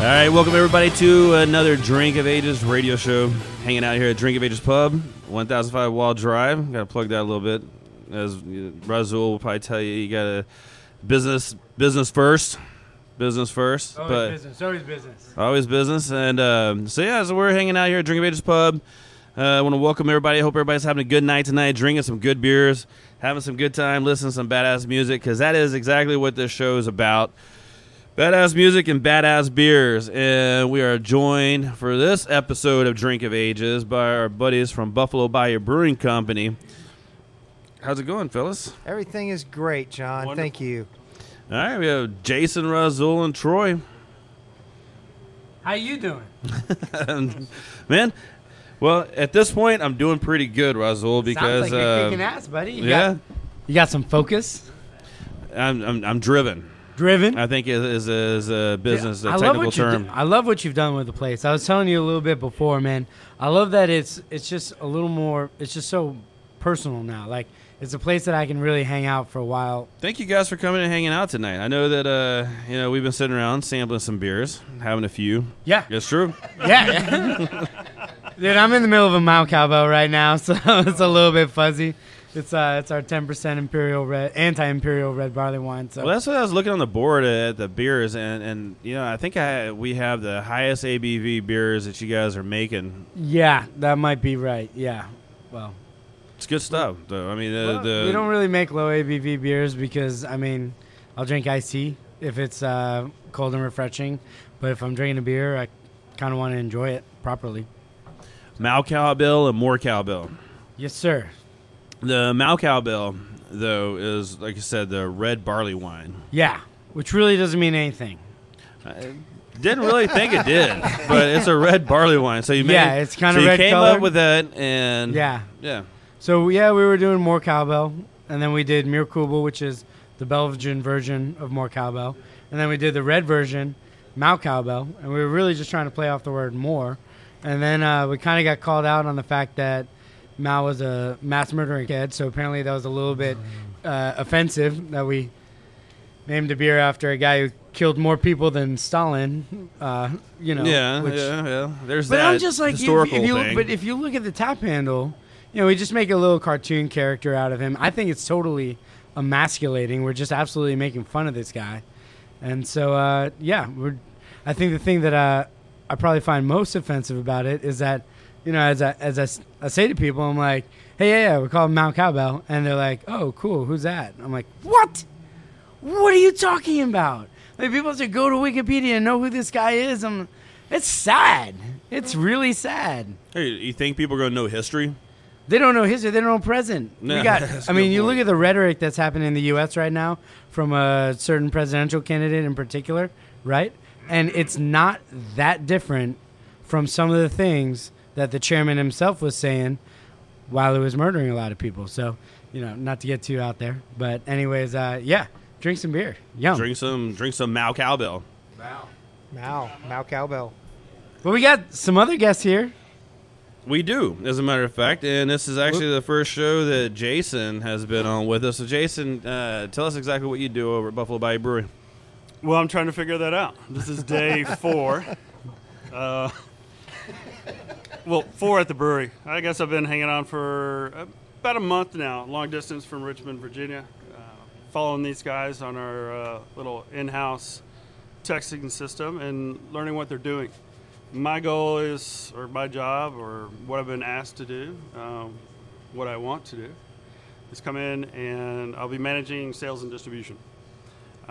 All right, welcome everybody to another Drink of Ages radio show. Hanging out here at Drink of Ages Pub, 1005 Waugh Drive. Got to plug that a little bit. As uh, Rassul will probably tell you, you got to business business first, business first. Always but business. Always business. Always business. And um, so, yeah, so we're hanging out here at Drink of Ages Pub. Uh, I want to welcome everybody. I hope everybody's having a good night tonight, drinking some good beers, having some good time, listening to some badass music, because that is exactly what this show is about. Badass music and badass beers. And we are joined for this episode of Drink of Ages by our buddies from Buffalo Bayou Brewing Company. How's it going, fellas? Everything is great, John. Thank you. All right, we have Jason, Rassul, and Troy. How you doing? Man, well, at this point, I'm doing pretty good, Rassul, because Sounds like you're uh, kicking ass, buddy. You yeah, Got, you got some focus. I'm, I'm I'm driven. Driven. I think is is, is a business I a love technical what you term. do- I love what you've done with the place. I was telling you a little bit before, man. I love that it's it's just a little more. It's just so personal now. Like it's a place that I can really hang out for a while. Thank you guys for coming and hanging out tonight. I know that uh, you know we've been sitting around sampling some beers, having a few. Yeah. It's true. Yeah. Dude, I'm in the middle of a Mao Cowbell right now, so it's a little bit fuzzy. It's uh, it's our 10% imperial red, anti-imperial red barley wine. So Well, that's what I was looking on the board at the beers, and and you know I think I we have the highest ABV beers that you guys are making. yeah, that might be right. Yeah. Well, It's good stuff, though. I mean, the, Well, the we don't really make low ABV beers because I mean, I'll drink iced tea if it's uh, cold and refreshing, but if I'm drinking a beer, I kind of want to enjoy it properly. Mao Cowbell and more Cowbell. Yes, sir. The Mao Cowbell, though, is like I said, the red barley wine. Yeah, which really doesn't mean anything. Didn't really think it did, but it's a red barley wine. So you made, Yeah, it's kinda so you red came colored. up with that, and Yeah. yeah. So yeah, we were doing more cowbell, and then we did Mir Kubel, which is the Belgian version of more cowbell, and then we did the red version, Mao cowbell, and we were really just trying to play off the word more, and then uh, we kind of got called out on the fact that Mao was a mass murdering kid, so apparently that was a little bit uh, offensive that we named a beer after a guy who killed more people than Stalin. Uh, you know, yeah, which- yeah, yeah. There's but that I'm just like, if, historical if you, thing. but if you look at the tap handle, you know, we just make a little cartoon character out of him. I think it's totally emasculating. We're just absolutely making fun of this guy, and so uh, yeah, we're. I think the thing that uh, I probably find most offensive about it is that, you know, as I, as I, I say to people, I'm like, hey, yeah, yeah, we call him Mao Cowbell, and they're like, oh, cool, who's that? I'm like, what? What are you talking about? Like people say, go to Wikipedia and know who this guy is. I'm, it's sad. It's really sad. hey, you think people are going to know history? They don't know history. They don't know present. No, we got. I mean, you point. look at the rhetoric that's happening in the U.S. right now from a certain presidential candidate in particular, right? And it's not that different from some of the things that the chairman himself was saying while he was murdering a lot of people. So, you know, not to get too out there, but anyways, uh, yeah, drink some beer. Yum. Drink some, drink some Mao Cowbell. Mao, Mao Cowbell. But we got some other guests here. We do, as a matter of fact, and this is actually the first show that Jason has been on with us. So, Jason, uh, tell us exactly what you do over at Buffalo Bayou Brewery. Well, I'm trying to figure that out. This is day four. Uh, well, four at the brewery. I guess I've been hanging on for about a month now, long distance from Richmond, Virginia, uh, following these guys on our uh, little in house texting system and learning what they're doing. My goal is, or my job, or what I've been asked to do, um, what I want to do, is come in and I'll be managing sales and distribution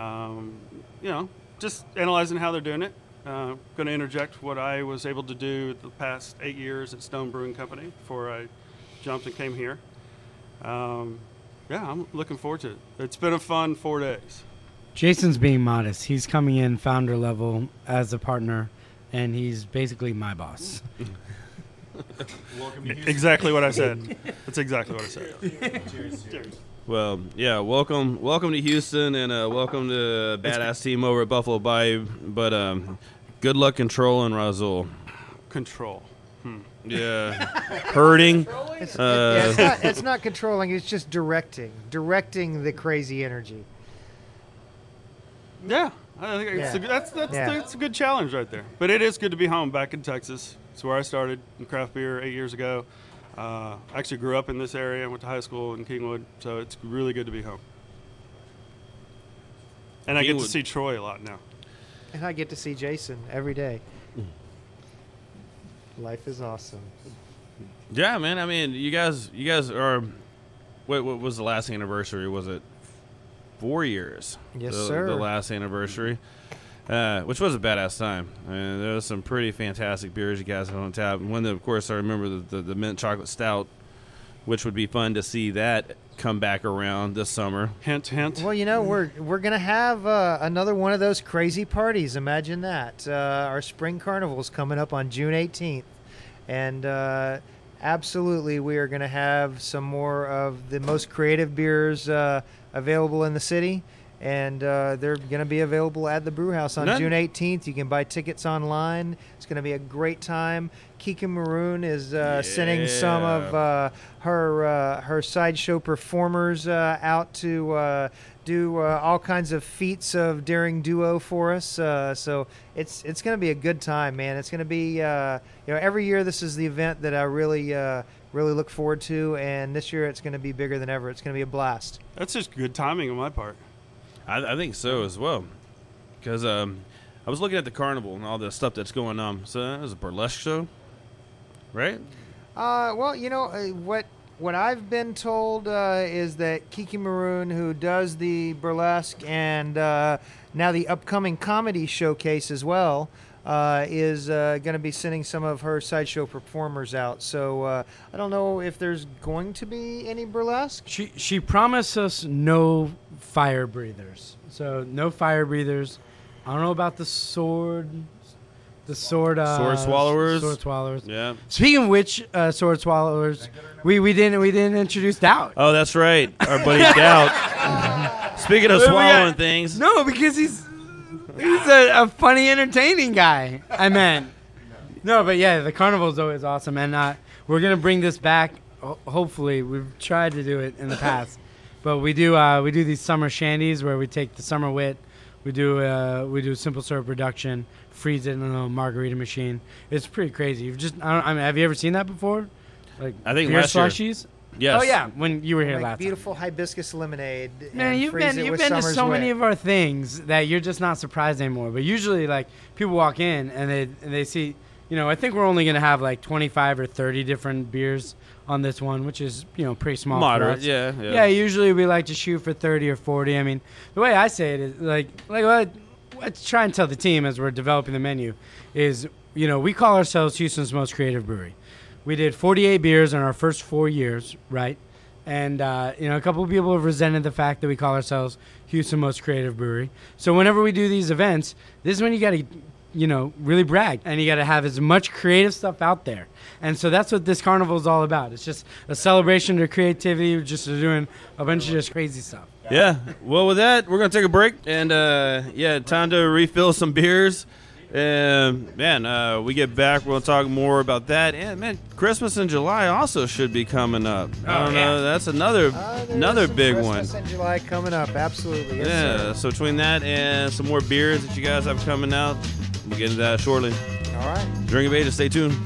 um, you know, just analyzing how they're doing it. Uh, going to interject what I was able to do the past eight years at Stone Brewing Company before I jumped and came here. Um, yeah, I'm looking forward to it. It's been a fun four days. Jason's being modest. He's coming in founder level as a partner and he's basically my boss. Exactly what I said. That's exactly what I said. Well, yeah, welcome, welcome to Houston, and uh, welcome to badass team over at Buffalo Bayou. But um, good luck controlling Rassul. Control. Yeah, hurting. It's, Uh, yeah, it's, not, it's not controlling. It's just directing, directing the crazy energy. Yeah, I think it's Yeah. a, good- that's that's Yeah. that's a good challenge right there. But it is good to be home back in Texas. It's where I started in craft beer eight years ago. Uh, I actually grew up in this area. I went to high school in Kingwood, so it's really good to be home. And I get to see Troy a lot now. And I get to see Jason every day. Life is awesome. Yeah, man. I mean, you guys, you guys are. What, what was the last anniversary? Was it four years? Yes, the, sir. The last anniversary, uh, which was a badass time. I mean, there was some pretty fantastic beers you guys had on tap. One, that, of course, I remember the, the, the mint chocolate stout, which would be fun to see that come back around this summer. Hint, hint. Well, you know, we're we're gonna have uh, another one of those crazy parties. Imagine that. Uh, our spring carnival's coming up on June 18th, and uh, absolutely, we are gonna have some more of the most creative beers uh, available in the city. And uh, they're going to be available at the Brew House on None- June 18th. You can buy tickets online. It's going to be a great time. Kiki Maroon is uh, sending some of uh, her uh, her sideshow performers uh, out to uh, do uh, all kinds of feats of daring duo for us. Uh, so it's it's going to be a good time, man. It's going to be uh, you know every year this is the event that I really uh, really look forward to, and this year it's going to be bigger than ever. It's going to be a blast. That's just good timing on my part. I, I think so as well, because um, I was looking at the carnival and all the stuff that's going on. So that was a burlesque show, right? Uh, well, you know uh, what what I've been told uh, is that Kiki Maroon, who does the burlesque and uh, now the upcoming comedy showcase as well, uh, is uh, going to be sending some of her sideshow performers out. So uh, I don't know if there's going to be any burlesque. She she promised us no fire breathers. So no fire breathers. I don't know about the sword, the sword uh, Sword swallowers? Sword swallowers. Yeah. Speaking of which, uh, sword swallowers, we, we didn't we didn't introduce Doubt. Oh, that's right. Our buddy Doubt. Speaking of Wait, we got- swallowing things, No, because he's he's a, a funny, entertaining guy. I meant. No, but yeah, the carnival's always awesome, and uh, we're gonna bring this back. ho- Hopefully, we've tried to do it in the past, but we do uh, we do these summer shandies where we take the summer wit, we do uh, we do simple syrup reduction, freeze it in a margarita machine. It's pretty crazy. You've just I, don't, I mean, have you ever seen that before? Like I think beer last year. Slushies. yes. Oh yeah, when you were here Like last time. beautiful hibiscus lemonade. Man, and you've freeze been it you've with been to Summer's so many Wit. of our things that you're just not surprised anymore. But usually, like people walk in and they and they see, you know, I think we're only gonna have like 25 or 30 different beers on this one, which is you know pretty small. Moderate, yeah, yeah. Yeah, usually we like to shoot for 30 or 40. I mean, the way I say it is like like what let's try and tell the team as we're developing the menu is you know we call ourselves Houston's most creative brewery. We did 48 beers in our first four years, right? And uh, you know, a couple of people have resented the fact that we call ourselves Houston Most Creative Brewery. So whenever we do these events, this is when you got to, you know, really brag, and you got to have as much creative stuff out there. And so that's what this carnival is all about. It's just a celebration of creativity, We're just doing a bunch of just crazy stuff. Yeah. Well, with that, we're gonna take a break, and uh, yeah, time to refill some beers. And man, uh, we get back, we'll talk more about that. And man, Christmas in July also should be coming up. I don't know. That's another Uh, another is some big Christmas one. in July coming up. Absolutely. Yes, Yeah. sir. So between that and some more beers that you guys have coming out, we'll get into that shortly. All right. Drink of Ages, stay tuned.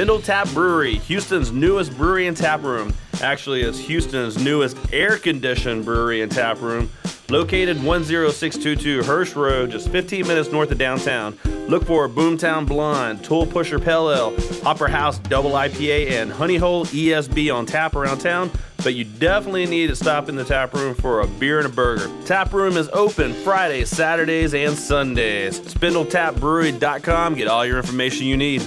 Spindletap Brewery, Houston's newest brewery and tap room. Actually, it's Houston's newest air conditioned brewery and tap room. Located 10622 Hirsch Road, just 15 minutes north of downtown. Look for Boomtown Blonde, Tool Pusher Pale Ale, Hopper House Double IPA, and Honey Hole ESB on tap around town. But you definitely need to stop in the tap room for a beer and a burger. Tap room is open Fridays, Saturdays, and Sundays. SpindletapBrewery.com. Get all your information you need.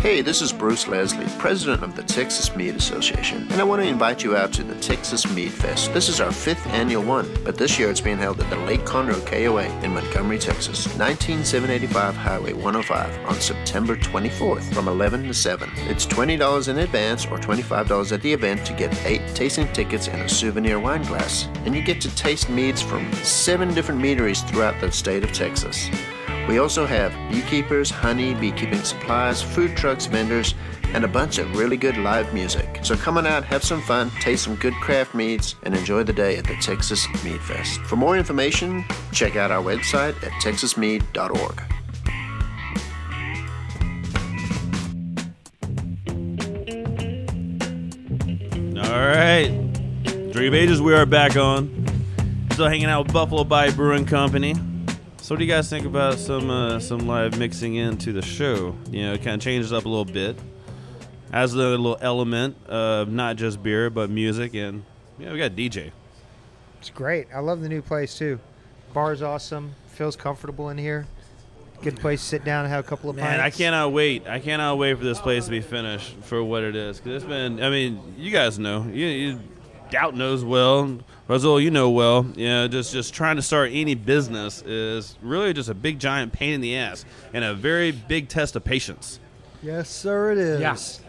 Hey, this is Bruce Leslie, president of the Texas Mead Association, and I want to invite you out to the Texas Mead Fest. This is our fifth annual one, but this year it's being held at the Lake Conroe KOA in Montgomery, Texas, 19785 Highway 105 on September 24th from 11 to 7. It's $20 in advance or $25 at the event to get eight tasting tickets and a souvenir wine glass, and you get to taste meads from seven different meaderies throughout the state of Texas. We also have beekeepers, honey, beekeeping supplies, food trucks, vendors, and a bunch of really good live music. So come on out, have some fun, taste some good craft meads, and enjoy the day at the Texas Mead Fest. For more information, check out our website at texasmead.org. All right. Of Ages, we are back on. Still hanging out with Buffalo Bayou Brewing Company. So, what do you guys think about some uh, some live mixing into the show? You know, it kind of changes up a little bit. Adds another little element of not just beer, but music, and yeah, we got DJ. It's great. I love the new place too. Bar's awesome. Feels comfortable in here. Good place to sit down and have a couple of Man, I cannot wait. I cannot wait for this place to be finished for what it is. Because it's been, I mean, you guys know. You, you Doubt knows well. Russell, you know well. You know, just, just trying to start any business is really just a big, giant pain in the ass and a very big test of patience. Yes, sir, it is. Yes.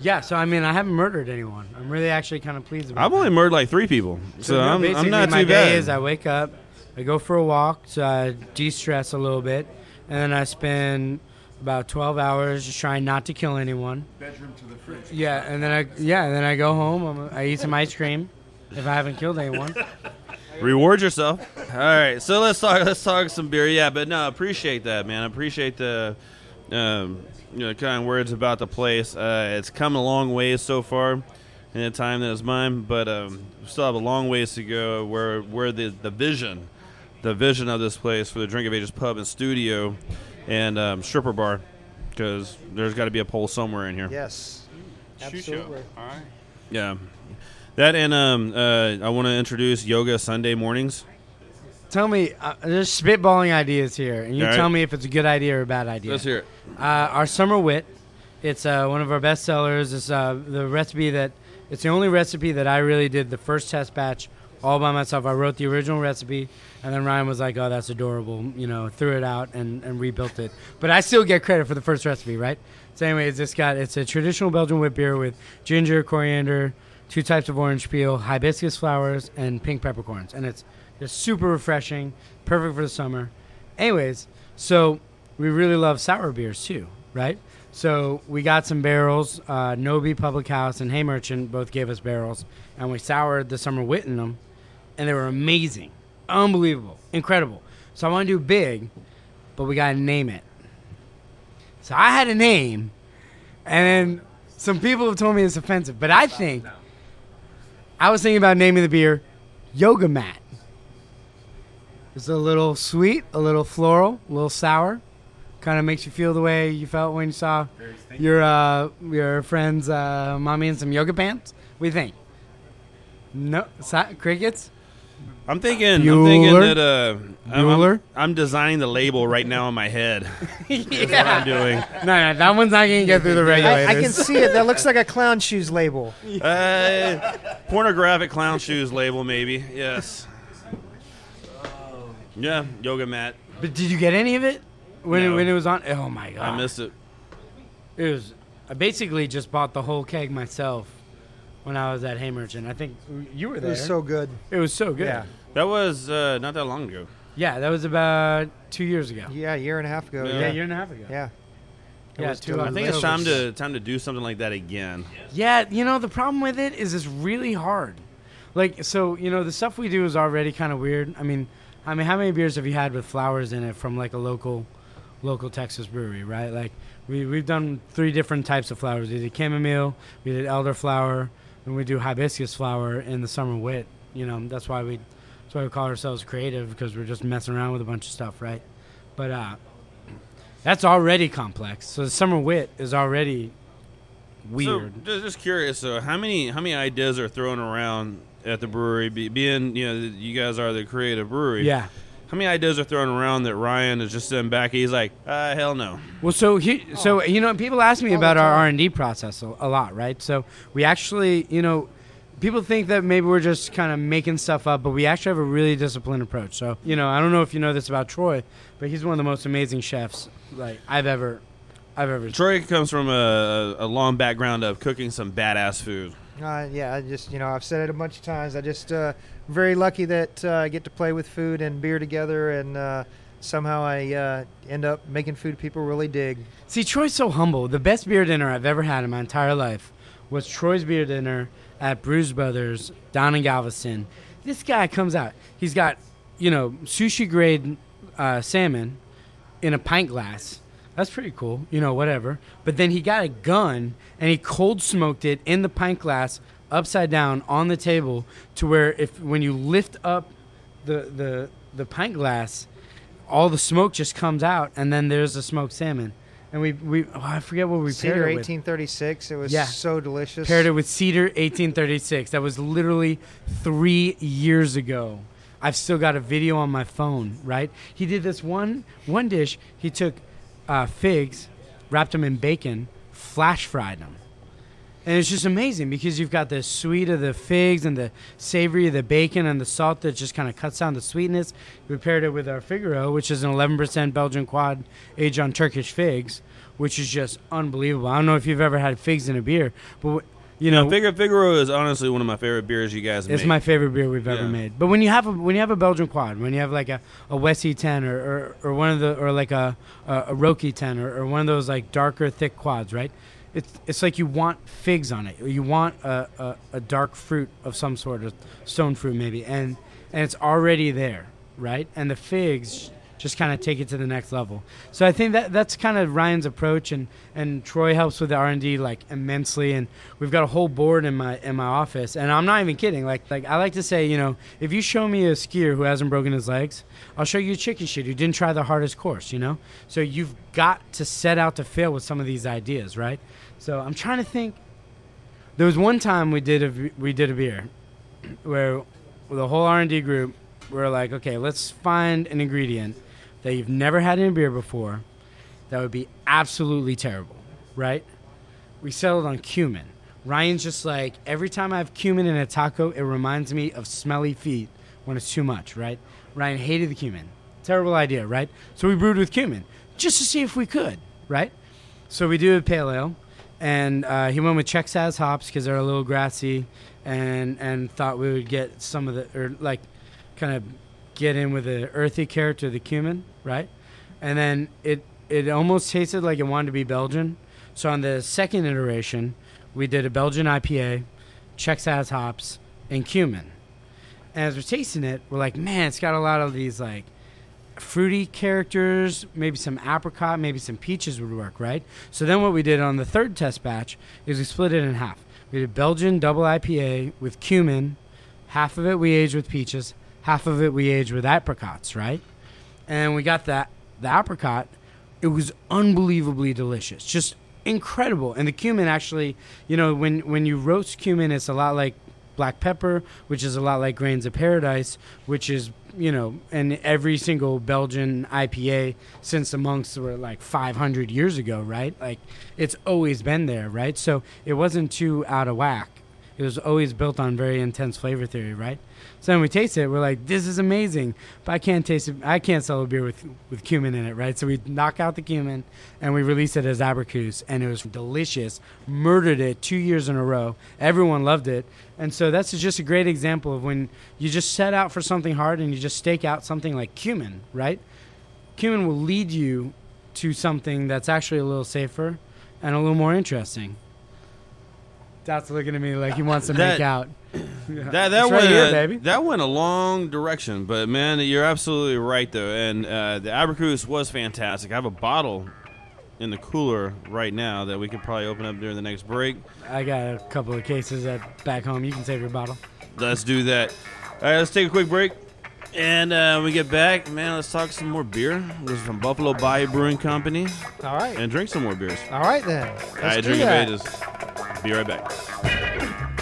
Yeah, so I mean, I haven't murdered anyone. I'm really actually kind of pleased about it. I've only murdered like three people. So, no, I'm, basically I'm not my too day is I wake up, I go for a walk to uh, de-stress a little bit, and then I spend about 12 hours just trying not to kill anyone. Bedroom to the fridge. Yeah, and then I yeah, and then I go home. I'm, I eat some ice cream if I haven't killed anyone. Reward yourself. All right, so let's talk. Let's talk some beer. Yeah, but no, appreciate that, man. I appreciate the, um, you know, kind words about the place. Uh, it's come a long ways so far in the time that is mine, but um, we still have a long ways to go. Where where the the vision, the vision of this place for the Drink of Ages Pub and Studio, and um, stripper bar, because there's got to be a pole somewhere in here. Yes. Shoe show. Absolutely. All right. Yeah, that and um, uh, I want to introduce yoga Sunday mornings. Tell me, uh, there's spitballing ideas here, and you All right. tell me if it's a good idea or a bad idea. Let's hear it. Uh, our summer wit, it's uh, one of our best sellers. It's uh, the recipe that it's the only recipe that I really did the first test batch all by myself. I wrote the original recipe, and then Ryan was like, "Oh, that's adorable," you know, threw it out and, and rebuilt it. But I still get credit for the first recipe, right? So, anyways, this got it's a traditional Belgian wit beer with ginger, coriander, two types of orange peel, hibiscus flowers, and pink peppercorns, and it's just super refreshing, perfect for the summer. Anyways, so we really love sour beers too, right? So we got some barrels. Uh, Nobi Public House and Hay Merchant both gave us barrels, and we soured the summer wit in them, and they were amazing, unbelievable, incredible. So I want to do big, but we got to name it. So I had a name, and then some people have told me it's offensive, but I think I was thinking about naming the beer Yoga Mat. It's a little sweet, a little floral, a little sour. Kind of makes you feel the way you felt when you saw your uh, your friend's uh, mommy in some yoga pants. What do you think? No, si- crickets. I'm thinking. I'm thinking that uh, I'm, I'm, I'm designing the label right now in my head. That's what Yeah. I'm doing. No, no, that one's not gonna get through the regulators. I, I can see it. That looks like a clown shoes label. Uh, pornographic clown shoes label, maybe. Yes. Yeah, yoga mat. But did you get any of it when it, when it was on? Oh my god! I missed it. It was. I basically just bought the whole keg myself when I was at Hay Merchant. I think you were there. It was so good. It was so good. Yeah. That was uh, not that long ago. Yeah, that was about two years ago. Yeah, a year and a half ago. Yeah. Yeah, Yeah, a year and a half ago. Yeah. It Yeah, two. I think it's time to time to do something like that again. Yeah, you know the problem with it is it's really hard. Like so, you know the stuff we do is already kind of weird. I mean, I mean, how many beers have you had with flowers in it from like a local, local Texas brewery, right? Like we we've done three different types of flowers. We did chamomile, we did elderflower, and we do hibiscus flower in the summer wit. You know that's why we that's why we call ourselves creative because we're just messing around with a bunch of stuff, right? But uh, that's already complex. So the summer wit is already weird. So, just, curious. So, how many how many ideas are thrown around at the brewery? Be, being you know you guys are the creative brewery. Yeah. How many ideas are thrown around that Ryan is just sitting back? He's like, uh, hell no. Well, so he, so you know, people ask me All about our. R and D process a, a lot, right? So we actually, you know, people think that maybe we're just kind of making stuff up, but we actually have a really disciplined approach. So you know, I don't know if you know this about Troy, but he's one of the most amazing chefs like I've ever, I've ever. Troy comes from a, a long background of cooking some badass food. Uh, yeah, I just you know I've said it a bunch of times. I just uh, very lucky that uh, I get to play with food and beer together, and uh, somehow I uh, end up making food people really dig. See, Troy's so humble. The best beer dinner I've ever had in my entire life was Troy's beer dinner at Brews Brothers down in Galveston. This guy comes out. He's got, you know, sushi grade uh, salmon in a pint glass. That's pretty cool, you know, whatever. But then he got a gun and he cold smoked it in the pint glass upside down on the table to where if when you lift up the the the pint glass, all the smoke just comes out and then there's the smoked salmon. And we we oh, I forget what we Cedar paired it with. 1836. It was Yeah. so delicious. Paired it with Cedar 1836. That was literally three years ago. I've still got a video on my phone. Right? He did this one one dish. He took uh, figs, wrapped them in bacon, flash fried them, and it's just amazing because you've got the sweet of the figs and the savory of the bacon and the salt that just kind of cuts down the sweetness. We paired it with our Figaro, which is an 11% Belgian quad aged on Turkish figs, which is just unbelievable. I don't know if you've ever had figs in a beer, but you know, Figaro, Figaro is honestly one of my favorite beers you guys made. it's make. my favorite beer we've ever Yeah. made. But when you have a when you have a Belgian quad, when you have like a, a Wessie ten or, or, or one of the or like a a, a Roki ten or, or one of those like darker thick quads, right? It's it's like you want figs on it. You want a, a, a dark fruit of some sort, of stone fruit maybe, and and it's already there, right? And the figs just kind of take it to the next level. So I think that that's kind of Ryan's approach, and and Troy helps with the R and D like immensely, and we've got a whole board in my in my office, and I'm not even kidding. Like like I like to say, you know, if you show me a skier who hasn't broken his legs, I'll show you a chicken shit who didn't try the hardest course, you know. So you've got to set out to fail with some of these ideas, right? So I'm trying to think. There was one time we did a we did a beer where the whole R and D group were like, okay, let's find an ingredient that you've never had in a beer before that would be absolutely terrible, right? We settled on cumin. Ryan's just like every time I have cumin in a taco, it reminds me of smelly feet when it's too much, right? Ryan hated the cumin. Terrible idea, right? So we brewed with cumin just to see if we could, right? So we do a pale ale, and uh, he went with Czech hops because they're a little grassy, and and thought we would get some of the or like kind of get in with the earthy character the cumin, right? And then it it almost tasted like it wanted to be Belgian. So on the second iteration, we did a Belgian IPA, Czech hops, and cumin. And as we're tasting it, we're like, man, it's got a lot of these like fruity characters, maybe some apricot, maybe some peaches would work, right? So then what we did on the third test batch is we split it in half. We did Belgian double IPA with cumin, half of it we aged with peaches, half of it we aged with apricots, right? And we got that the apricot. It was unbelievably delicious, just incredible. And the cumin actually, you know, when when you roast cumin, it's a lot like black pepper, which is a lot like grains of paradise, which is you know, and every single Belgian IPA since the monks were like 500 years ago, right? Like it's always been there, right? So it wasn't too out of whack. It was always built on very intense flavor theory, right? So when we taste it, we're like, "This is amazing," but I can't taste it. I can't sell a beer with with cumin in it, right? So we knock out the cumin and we release it as Abricus, and it was delicious. Murdered it two years in a row. Everyone loved it, and so that's just a great example of when you just set out for something hard and you just stake out something like cumin, right? Cumin will lead you to something that's actually a little safer and a little more interesting. That's looking at me like he wants to That- make out. That that It's went right here, a, baby. that went a long direction, but man, you're absolutely right though. And uh, the Abracus was fantastic. I have a bottle in the cooler right now that we could probably open up during the next break. I got a couple of cases at back home. You can save your bottle. Let's do that. All right, let's take a quick break. And uh, when we get back, man, let's talk some more beer. This is from Buffalo Bayou Brewing Company. All right. And drink some more beers. All right then. All Let's right, do drink of that. ages. Be right back.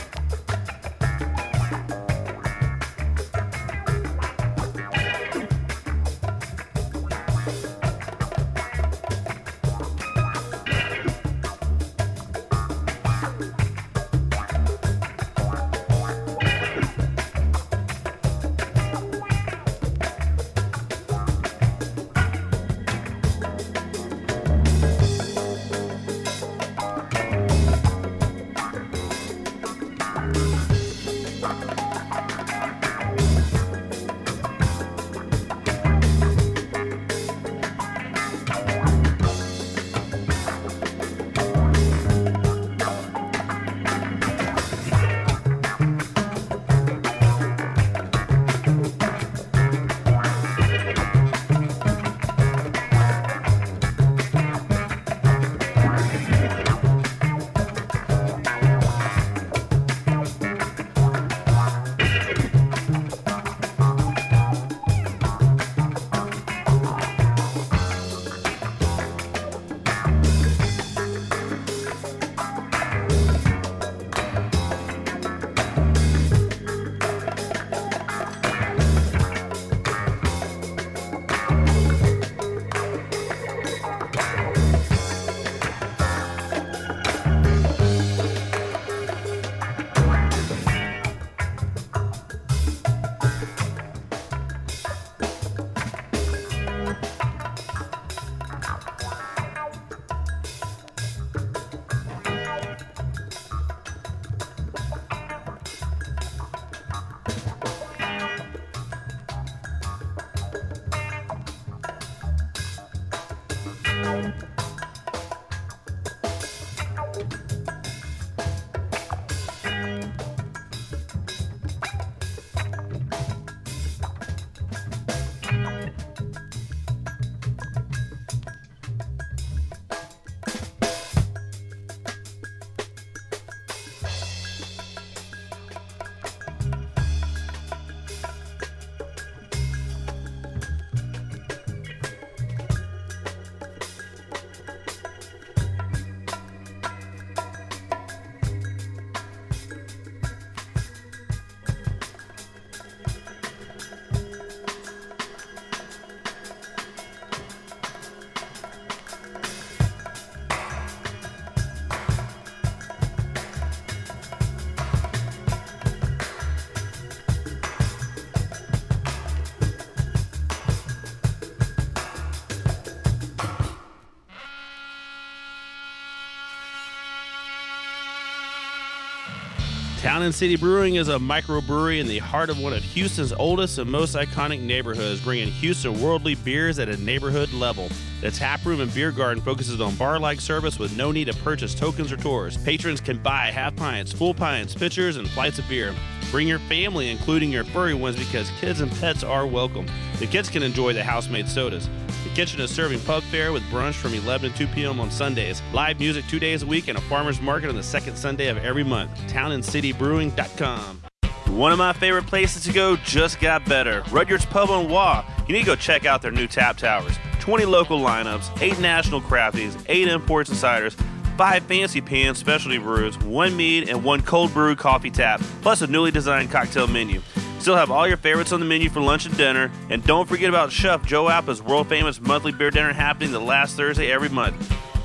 Town City Brewing is a microbrewery in the heart of one of Houston's oldest and most iconic neighborhoods, bringing Houston worldly beers at a neighborhood level. The tap room and beer garden focuses on bar-like service with no need to purchase tokens or tours. Patrons can buy half pints, full pints, pitchers, and flights of beer. Bring your family, including your furry ones, because kids and pets are welcome. The kids can enjoy the house-made sodas. The kitchen is serving pub fare with brunch from 11 to 2 p.m. on Sundays. Live music two days a week and a farmer's market on the second Sunday of every month. TownandCityBrewing.com. One of my favorite places to go just got better. Rudyard's Pub on Waugh. You need to go check out their new tap towers. 20 local lineups, 8 national crafties, 8 imports and ciders, 5 fancy pan specialty brews, 1 mead, and 1 cold brew coffee tap, plus a newly designed cocktail menu. Still have all your favorites on the menu for lunch and dinner. And don't forget about Chef Joe Appa's world famous monthly beer dinner happening the last Thursday every month.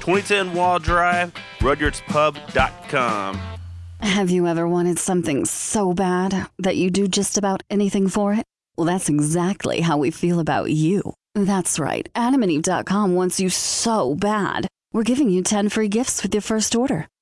2010 Waugh Drive, RudyardsPub.com. Have you ever wanted something so bad that you do just about anything for it? Well, that's exactly how we feel about you. That's right. AdamandEve.com wants you so bad. We're giving you 10 free gifts with your first order.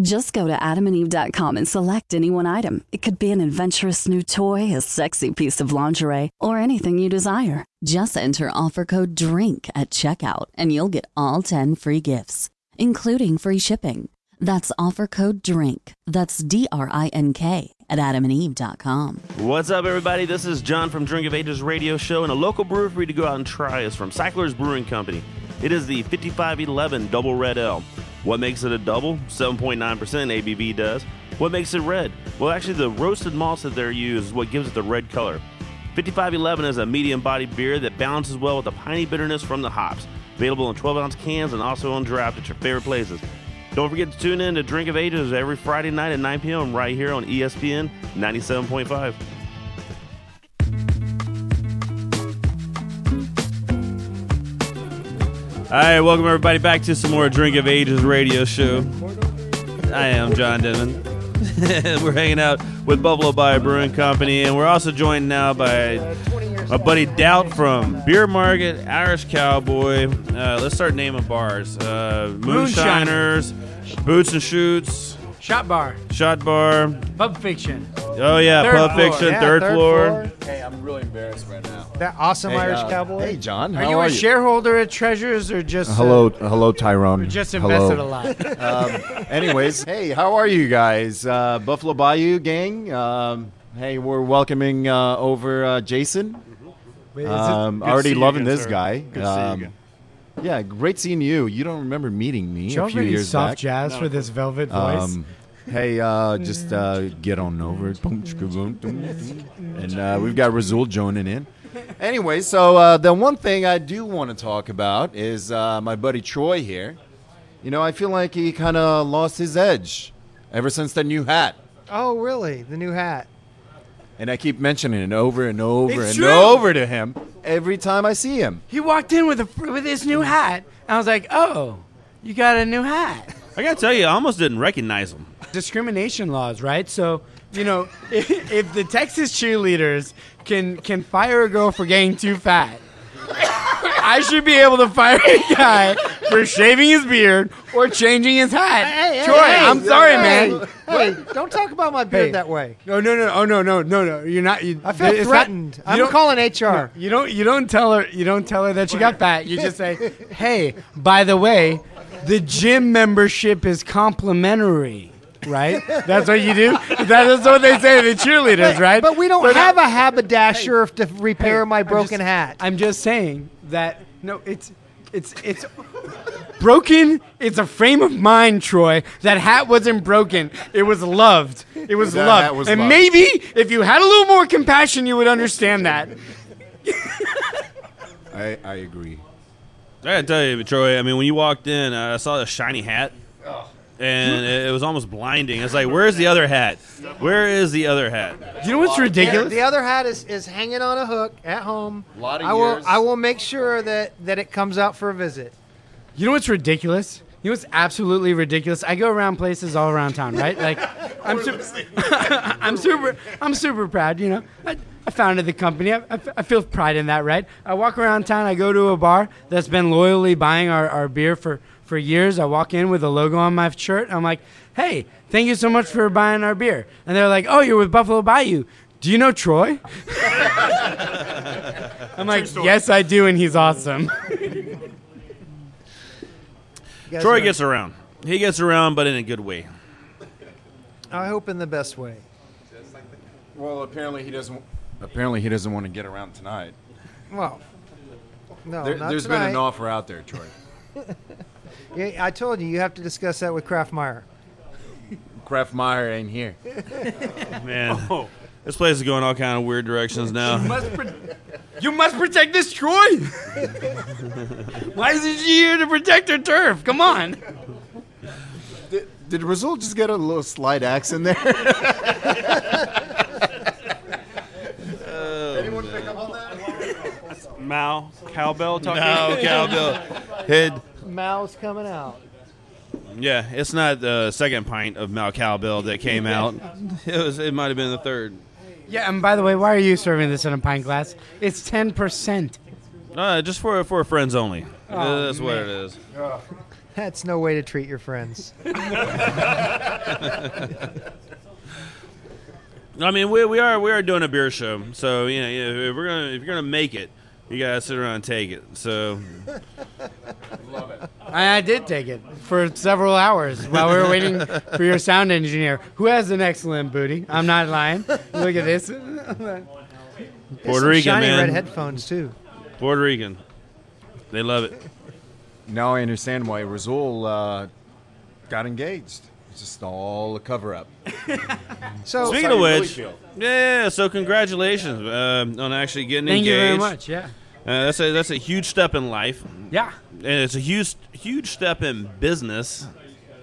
Just go to adamandeve.com and select any one item. It could be an adventurous new toy, a sexy piece of lingerie, or anything you desire. Just enter offer code DRINK at checkout and you'll get all 10 free gifts, including free shipping. That's offer code DRINK. That's D R I N K at adamandeve.com. What's up, everybody? This is John from Drink of Ages radio show, and a local brewer for you to go out and try is from Cyclers Brewing Company. It is the 5511 Double Red Ale. What makes it a double? 7.9% ABV does. What makes it red? Well, actually, the roasted malts that they're used is what gives it the red color. 5511 is a medium bodied beer that balances well with the piney bitterness from the hops. Available in 12 ounce cans and also on draft at your favorite places. Don't forget to tune in to Drink of Ages every Friday night at 9 p.m. right here on ESPN 97.5. All right, welcome everybody back to some more Drink of Ages radio show. I am John Denman. we're hanging out with Buffalo Bayou Brewing Company, and we're also joined now by my buddy Doubt from Beer Market, Irish Cowboy. Uh, let's start naming bars: uh, Moonshiners, Boots and Shoots, Shot bar, Shot Bar. Pub Fiction. Oh yeah, Third Pub floor. Fiction, Yeah, third, third floor. floor. Hey, I'm really embarrassed right now. That awesome Hey, Irish uh, cowboy. Hey, John. Are you are a you? shareholder at Treasures or just uh, Hello, hello, Tyrone. or just Hello. invested a lot? Um, anyways, hey, how are you guys? Uh, Buffalo Bayou gang. Um, hey, we're welcoming uh, over uh, Jason. Wait, is it- Um, Good to already you loving again, this sir. guy. Good to see you Um, again. Yeah, great seeing you. You don't remember meeting me Do you a have few any years soft back. jazz for this velvet voice? Um, hey, uh, just uh, get on over. And uh, we've got Rassul joining in. Anyway, so uh, the one thing I do want to talk about is uh, my buddy Troy here. You know, I feel like he kind of lost his edge ever since the new hat. Oh, really? The new hat. And I keep mentioning it over and over It's and true. over to him every time I see him. he walked in with a with his new hat, and I was like, "Oh, you got a new hat." I gotta tell you, I almost didn't recognize him. Discrimination laws, right? So, you know, if, if the Texas cheerleaders can can fire a girl for getting too fat, I should be able to fire a guy for shaving his beard or changing his hat. Hey, Troy, hey, I'm hey, sorry, hey, man. Hey, don't talk about my beard Hey. that way. No, no, no, oh no, no, no, no. You're not. You, I feel not- threatened. you I'm calling HR. You don't. You don't tell her. You don't tell her that you got fat. You just say, "Hey, by the way, the gym membership is complimentary." Right? That's what you do. That's what they say to the cheerleaders, right? But we don't But, uh, have a haberdasher to repair Hey, my I'm broken just- hat. I'm just saying that no, it's it's it's broken. It's a frame of mind, Troy. That hat wasn't broken. It was loved. It was That loved. was and loved. maybe if you had a little more compassion, you would understand that. I, I agree. I gotta tell you, Troy. I mean, when you walked in, uh, I saw the shiny hat, and it, it was almost blinding. It's like, where's the other hat? Where is the other hat? You know what's ridiculous? the other hat is, is hanging on a hook at home. A Lot of I will years. I will make sure that, that it comes out for a visit. You know what's ridiculous? You know what's absolutely ridiculous? I go around places all around town, right? Like, I'm super, I'm super, I'm super proud. You know, I, I founded the company. I I feel pride in that, right? I walk around town. I go to a bar that's been loyally buying our, our beer for for years. I walk in with a logo on my shirt. I'm like, hey, thank you so much for buying our beer. And they're like, oh, you're with Buffalo Bayou. Do you know Troy? I'm like, yes, I do, and he's awesome. Troy know- gets around. He gets around, but in a good way. I hope in the best way. Well, apparently he doesn't. Apparently he doesn't want to get around tonight. Well, no, There, not has been an offer out there, Troy. Yeah, I told you you have to discuss that with Kraft Meyer. Kraft Meyer ain't here. Man, this place is going all kind of weird directions now. must pro- you must protect this Troy. Why isn't she here to protect her turf? Come on. Did, did Rassul just get a little slight axe in there? Anyone pick up on that? Mao cowbell talking. No, cowbell. Head. Mao's coming out. Yeah, it's not the second pint of Mao Cowbell that came out. It was. It might have been the third. Yeah, and by the way, why are you serving this in a pint glass? It's ten percent. Uh, just for for friends only. Oh, That's what it is. That's no way to treat your friends. I mean, we, we are we are doing a beer show, so you know if we're gonna if you're gonna make it, you gotta sit around and take it. So I, I did take it for several hours while we were waiting for your sound engineer, who has an excellent booty. I'm not lying. Look at this. Puerto some Rican shiny man, red headphones too. Puerto Rican, they love it. Now I understand why Rassul uh, got engaged. It's just all a cover up. So Speaking of you really which, yeah. So congratulations uh, on actually getting Thank you very much. Yeah. Uh, that's a that's a huge step in life, Yeah. and it's a huge huge step in business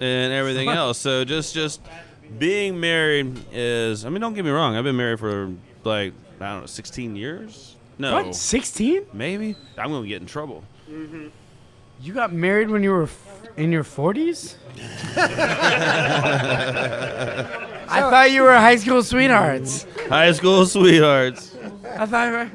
and everything else. So just just being married is. I mean, don't get me wrong. I've been married for like I don't know, 16 years. No, What? Sixteen? maybe. I'm gonna get in trouble. You got married when you were f- in your forties? I thought you were high school sweethearts. High school sweethearts. I thought. You were,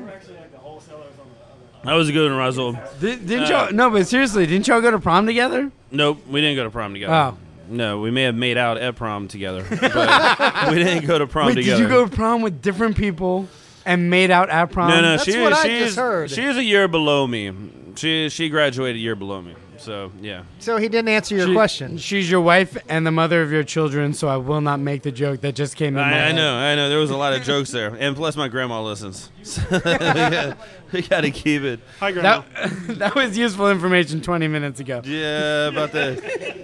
That was a good one, Russell. Did, didn't Uh, y'all? No, but seriously, didn't y'all go to prom together? Nope, we didn't go to prom together. Oh. No, we may have made out at prom together, but we didn't go to prom Wait, together. did you go to prom with different people and made out at prom? No, no, That's she, what I she's just heard. she's a year below me. She she graduated a year below me. So yeah, So he didn't answer your She- question. She's your wife and the mother of your children, so I will not make the joke that just came in my I, I head. know, I know. There was a lot of jokes there, and plus my grandma listens. So we, got, we got to keep it. Hi, grandma. That, that was useful information 20 minutes ago. Yeah, about the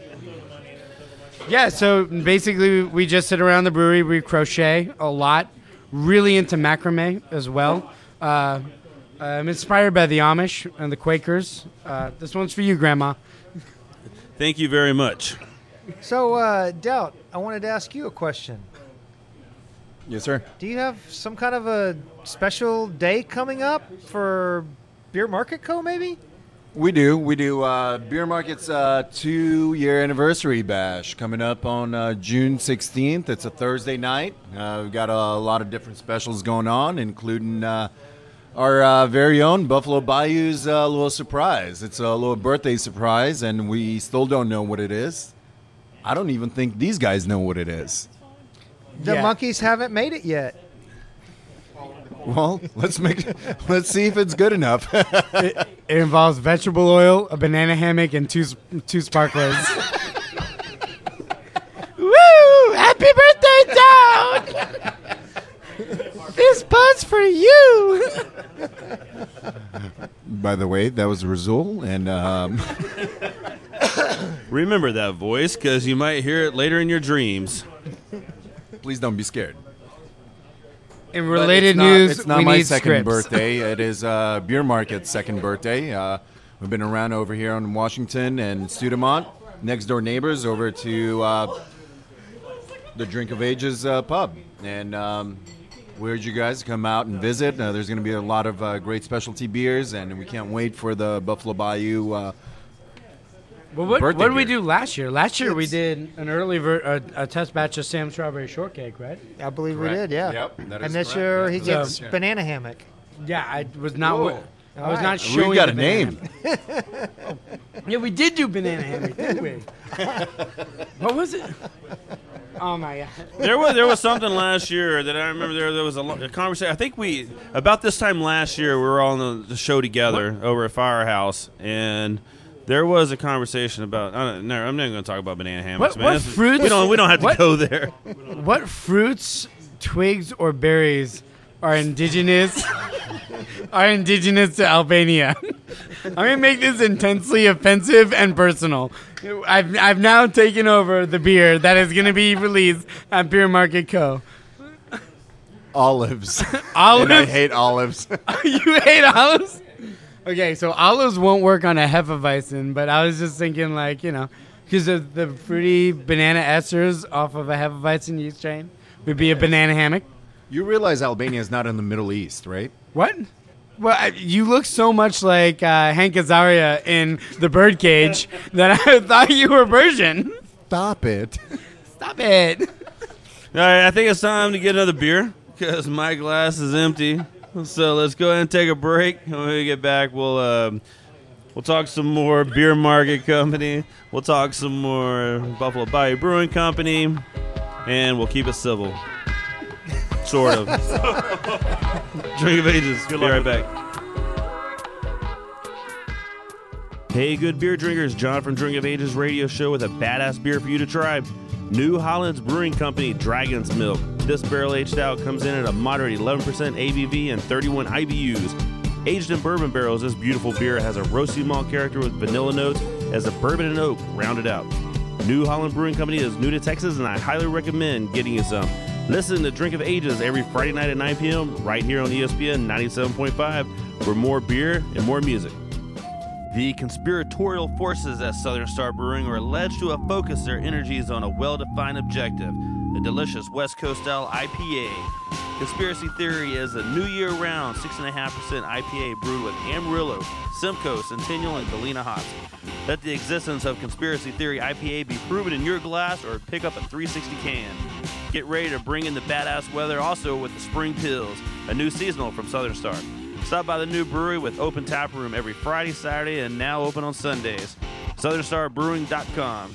Yeah, so basically, we just sit around the brewery. We crochet a lot. Really into macrame as well. Uh, I'm inspired by the Amish and the Quakers. Uh, this one's for you, Grandma. Thank you very much. So, uh, Doubt, I wanted to ask you a question. Yes, sir. Do you have some kind of a special day coming up for Beer Market Co. Maybe? We do. We do. Uh, Beer Market's uh, two year anniversary bash coming up on uh, June 16th. It's a Thursday night. Uh, we've got a lot of different specials going on, including uh, our uh, very own Buffalo Bayou's uh, little surprise. It's a little birthday surprise, and we still don't know what it is. I don't even think these guys know what it is. The Yeah. monkeys haven't made it yet. Well, let's make. let's see if it's good enough. It involves vegetable oil, a banana hammock, and two two sparklers. Woo! Happy birthday, Dad! this buzz for you. By the way, that was Rassul, and um, Remember that voice, because you might hear it later in your dreams. please don't be scared. In But related it's not- news, it's not we my need second scripts. birthday. It is uh, Beer Market's second birthday. Uh, we've been around over here in Washington and Studemont next door neighbors over to uh, the Drink of Ages uh, pub, and um, we urge you guys to come out and visit. Uh, there's going to be a lot of uh, great specialty beers, and we can't wait for the Buffalo Bayou. Uh, Well, what, what did we do last year? Last year we did an early ver- a, a test batch of Sam Strawberry Shortcake, right? I believe we did, yeah. Yep, that is and this correct. year he Yeah. gets So- banana hammock. Yeah, I was not. Whoa. wi- I was All not right. showing. We've got a banana name. hammock. yeah, we did do banana hammock, didn't we? what was it? Oh my god! there was there was something last year that I remember. There there was a, a conversation. I think we about this time last year we were all on the, the show together over at Firehouse, and there was a conversation about. I don't, no, I'm not going to talk about banana hammocks, What- man. what fruits- We don't we don't have to what- go there. What fruits, twigs, or berries are indigenous? are indigenous to Albania? I'm gonna make this intensely offensive and personal. I've I've now taken over the beer that is gonna be released at Beer Market Co. olives. Olives? And I hate olives. you hate olives? Okay, so olives won't work on a Hefeweizen, but I was just thinking, like, you know, because of the fruity banana esters off of a Hefeweizen yeast strain would be a banana hammock. you realize Albania is not in the Middle East, right? What? Well, I- you look so much like uh, Hank Azaria in The Birdcage that I thought you were Persian. Stop it. Stop it. All right, I think it's time to get another beer because my glass is empty. So let's go ahead and take a break. When we get back, we'll um, we'll talk some more beer market company. We'll talk some more Buffalo Bayou Brewing Company, and we'll keep it civil, sort of. Drink of ages. Be right back. Hey, good beer drinkers! John from Drink of Ages Radio Show with a badass beer for you to try. New Holland's Brewing Company Dragon's Milk. This barrel aged stout comes in at a moderate 11% ABV and 31 IBUs. Aged in bourbon barrels, this beautiful beer has a roasty malt character with vanilla notes as the bourbon and oak rounded out. New Holland Brewing Company is new to Texas, and I highly recommend getting you some. Listen to Drink of Ages every Friday night at 9 p.m. right here on ESPN 97.5 for more beer and more music. The conspiratorial forces at Southern Star Brewing are alleged to have focused their energies on a well defined objective the delicious West Coast style IPA. Conspiracy Theory is a new year round 6.5% IPA brewed with Amarillo, Simcoe, Centennial, and Galena hops. Let the existence of Conspiracy Theory IPA be proven in your glass or pick up a 360 can. Get ready to bring in the badass weather also with the Spring Pills, a new seasonal from Southern Star. Stop by the new brewery with open tap room every Friday, Saturday, and now open on Sundays. SouthernStarBrewing.com.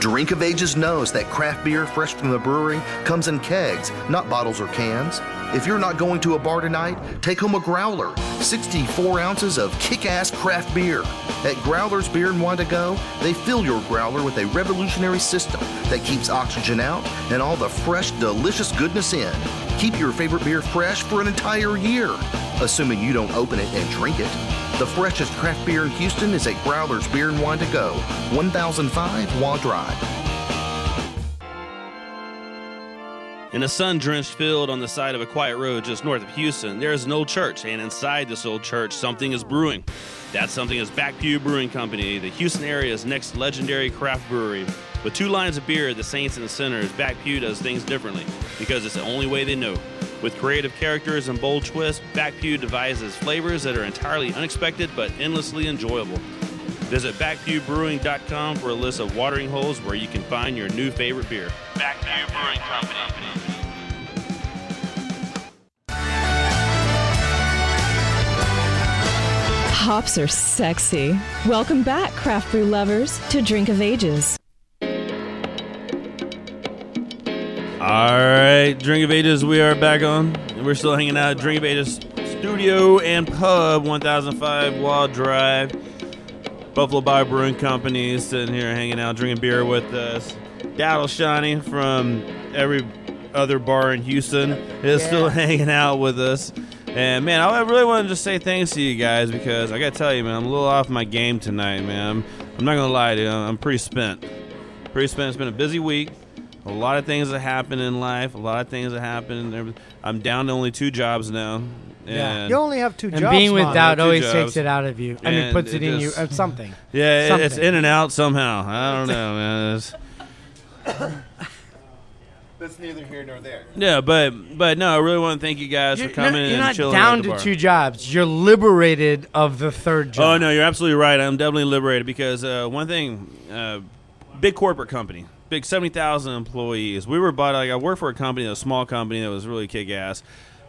Drink of Ages knows that craft beer fresh from the brewery comes in kegs, not bottles or cans. If you're not going to a bar tonight, take home a growler, 64 ounces of kick ass craft beer. At Growler's Beer and Wine to Go, they fill your growler with a revolutionary system that keeps oxygen out and all the fresh, delicious goodness in. Keep your favorite beer fresh for an entire year, assuming you don't open it and drink it. The freshest craft beer in Houston is at Growler's Beer and Wine to Go, 1005 Waugh Drive. In a sun drenched field on the side of a quiet road just north of Houston, there is an old church, and inside this old church, something is brewing. That something is Backpew Brewing Company, the Houston area's next legendary craft brewery. With two lines of beer, the Saints and the Sinners, Backpew does things differently because it's the only way they know. With creative characters and bold twists, Backpew devises flavors that are entirely unexpected but endlessly enjoyable. Visit backpewbrewing.com for a list of watering holes where you can find your new favorite beer. Backpew Brewing Company. Hops are sexy. Welcome back, craft brew lovers, to Drink of Ages. All right, Drink of Ages, we are back on. We're still hanging out at Drink of Ages Studio and Pub, 1005 Waugh Drive. Buffalo Bayou Brewing Company is sitting here hanging out, drinking beer with us. Daddle Shiny from every other bar in Houston is still hanging out with us. And man, I really want to just say thanks to you guys because I gotta tell you, man, I'm a little off my game tonight, man. I'm, I'm not gonna lie to you, I'm pretty spent. Pretty spent. It's been a busy week. A lot of things that happen in life. A lot of things that happen. I'm down to only two jobs now. Yeah. You only have two And jobs. being with Mon. doubt always jobs. takes it out of you. I mean, And puts it, it in you. just- Uh, something. Yeah, it- it's in and out somehow. I don't know, man. It's- That's neither here nor there. yeah, but but no, I really want to thank you guys You're, for coming not, you're not down at the to two jobs. You're liberated of the third job. Oh no, you're absolutely right. I'm definitely liberated because uh, one thing, uh, big corporate company, big seventy thousand employees. We were bought. Like I worked for a company, a small company that was really kick ass.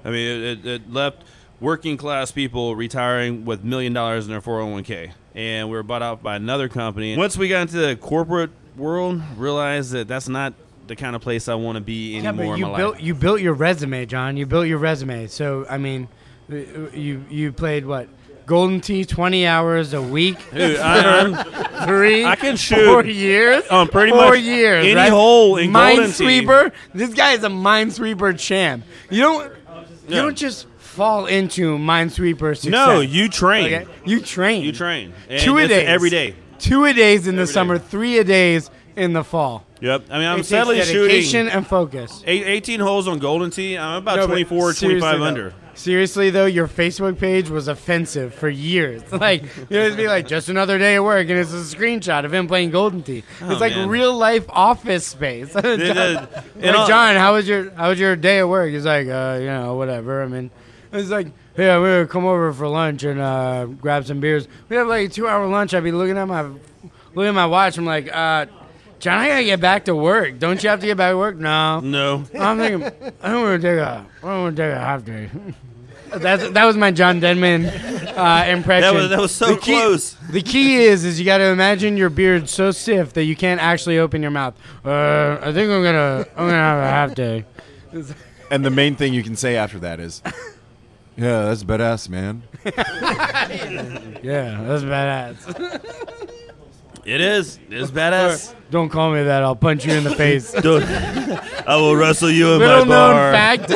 I mean, it, it, it left working class people retiring with million dollars in their 401k, and we were bought out by another company. Once we got into the corporate world, realized that that's not the kind of place I want to be Yeah, anymore in you my built life. you built your resume, John. You built your resume. So I mean, uh, you you played what? Golden Tee, twenty hours a week Dude, I- three, I can four shoot, years. um, pretty four much years. any right? hole in Minesweeper. This guy is a minesweeper champ. You don't you don't just fall into minesweeper success. No, you train. Okay? You train. You train. And Two a days every day. Two a days in the summer. Three a days in the fall. Yep. I mean, I'm It takes dedication shooting and focus. eight, 18 holes on Golden Tee. I'm about No, 24, seriously 25 though- under. Seriously though, your Facebook page was offensive for years. Like you know, it'd be like just another day at work, and it's a screenshot of him playing Golden Tee. Oh, it's like man. real life office space. John, like, John, how was your how was your day at work? He's like, uh, you know, whatever. I mean, it's like, yeah, we're gonna come over for lunch and uh, grab some beers. We have like a two hour lunch. I'd be looking at my looking at my watch. I'm like, uh, John, I gotta get back to work. Don't you have to get back to work? No. No. I'm thinking, I don't want to take a, I don't want to take a half day. That's, that was my John Denman uh, impression. That was- that was so The key- close. The key is, is you got to imagine your beard so stiff that you can't actually open your mouth. Uh, I think I'm gonna, I'm gonna have a half day. And the main thing you can say after that is, "Yeah, that's badass, man." Yeah, that's badass. It is. It's badass. Don't call me that. I'll punch you in the face. Dude, I will wrestle you in little my known fact.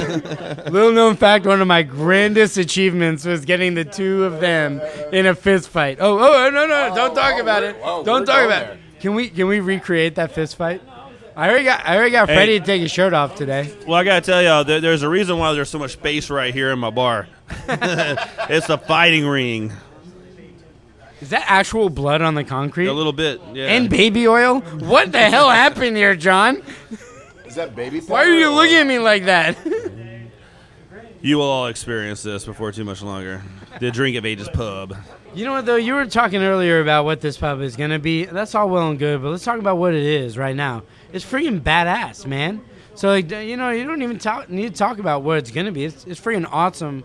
little known fact. One of my grandest achievements was getting the two of them in a fist fight. Oh, oh, no, no! Don't talk about it. Don't talk about it. Can we can we recreate that fist fight? I already got I already got Hey. Freddie to take his shirt off today. Well, I gotta tell y'all, there, there's a reason why there's so much space right here in my bar. it's a fighting ring. Is that actual blood on the concrete? A little bit, yeah. And baby oil? What the hell happened here, John? Is that baby? Why are you looking at me like that? You will all experience this before too much longer. The Drink of Ages pub. You know what though? You were talking earlier about what this pub is gonna be. That's all well and good, but let's talk about what it is right now. It's freaking badass, man. So like, you know, you don't even talk, need to talk about what it's gonna be. It's, it's freaking awesome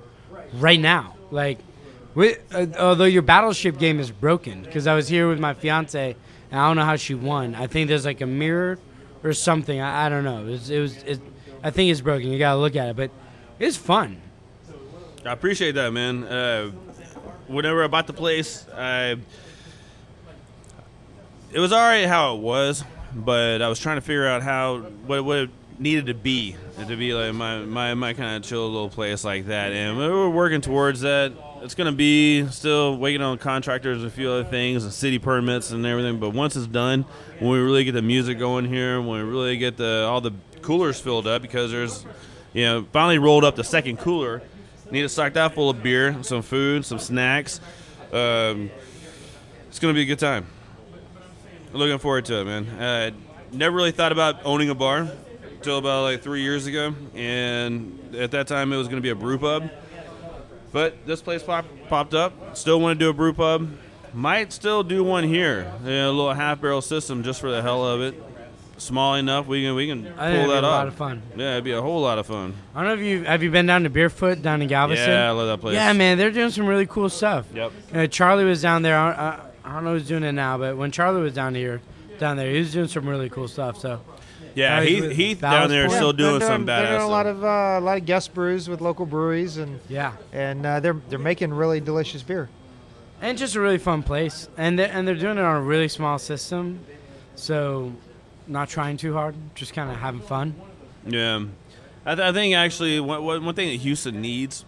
right now. Like, uh, although your battleship game is broken, because I was here with my fiance and I don't know how she won. I think there's like a mirror or something. I, I don't know. It was, it was it, I think it's broken. You gotta look at it, but it's fun. I appreciate that, man. Uh, whenever I bought the place, I it was alright how it was, but I was trying to figure out how what what needed to be to be like my my, my kind of chill little place like that, and we we're working towards that. It's gonna be still waiting on contractors and a few other things and city permits and everything. But once it's done, when we really get the music going here, when we really get the all the coolers filled up, because there's you know finally rolled up the second cooler. Need to stock that full of beer, some food, some snacks. Um, it's gonna be a good time. Looking forward to it, man. Uh, never really thought about owning a bar until about like three years ago, and at that time it was gonna be a brew pub. But this place pop, popped up. Still want to do a brew pub. Might still do one here. Yeah, a little half barrel system just for the hell of it. Small enough, we can we can pull I think it'd be that a off. lot of fun. Yeah, it'd be a whole lot of fun. I don't know if you have you been down to Beerfoot down in Galveston. Yeah, I love that place. Yeah, man, they're doing some really cool stuff. Yep. Uh, Charlie was down there. I, I, I don't know who's doing it now, but when Charlie was down here, down there, he was doing some really cool stuff. So. Yeah, Now he's Heath- Heath down there is still doing they're some They're doing badass a lot of uh, a lot of guest brews with local breweries, and yeah, and uh, they're they're making really delicious beer. and just a really fun place. And they're, and they're doing it on a really small system, so not trying too hard, just kind of having fun. Yeah, I, th- I think actually one, one one thing that Houston needs,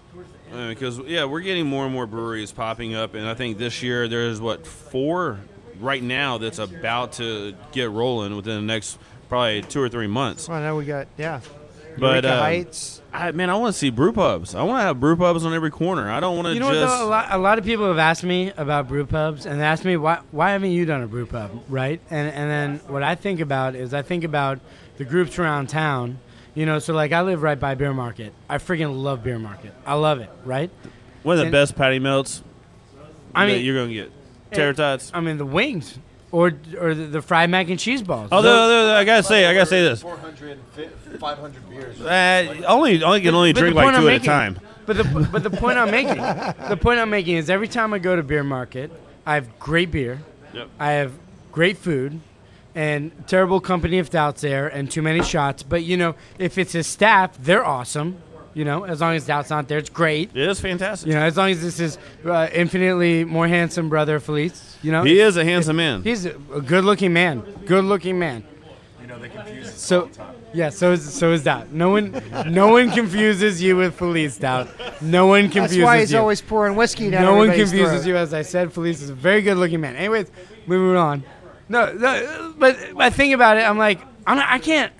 uh, because yeah, we're getting more and more breweries popping up, and I think this year there's what four right now that's about to get rolling within the next probably two or three months. Well, now we got yeah. But Eureka um, Heights. I, man, I want to see brew pubs. I want to have brew pubs on every corner. I don't want to You know just. what? Though? A lot, a lot of people have asked me about brew pubs, and they asked me why why haven't you done a brew pub, right? And and then what I think about is I think about the groups around town. You know, so like I live right by Beer Market. I freaking love Beer Market. I love it, right? One of the And- best patty melts. I that mean- you're gonna get tater tots. I mean the wings, or or the, the fried mac and cheese balls. Although, although, I gotta say, I gotta say this. 500 beers. Uh, only, only can only But drink point like I'm two at a making- time. But the but the point I'm making, the point I'm making is every time I go to beer market, I have great beer, Yep. I have great food, and terrible company if doubt's there, and too many shots. But you know, if it's his staff, they're awesome. You know, as long as doubt's not there, it's great. It is fantastic. You know, as long as this is uh, infinitely more handsome brother Felice. You know, He is a handsome man. He's a, a good-looking man. Good-looking man. You know, they confuse us So, yeah, so is so is Doubt. No one, no one confuses you with Felice Doubt. No one confuses That's why he's you. always pouring whiskey down. no one confuses throat. you. As I said, Felice is a very good-looking man. Anyways, moving on. No, no, but I think about it. I'm like, I'm not, I can't,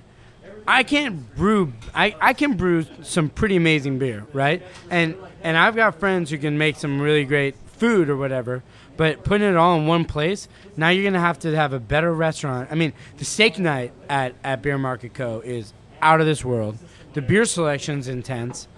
I can't brew. I, I can brew some pretty amazing beer, right? And and I've got friends who can make some really great food or whatever. But putting it all in one place, now you're gonna have to have a better restaurant. I mean, the steak night at at Beer Market Co. is out of this world. The beer selection's intense.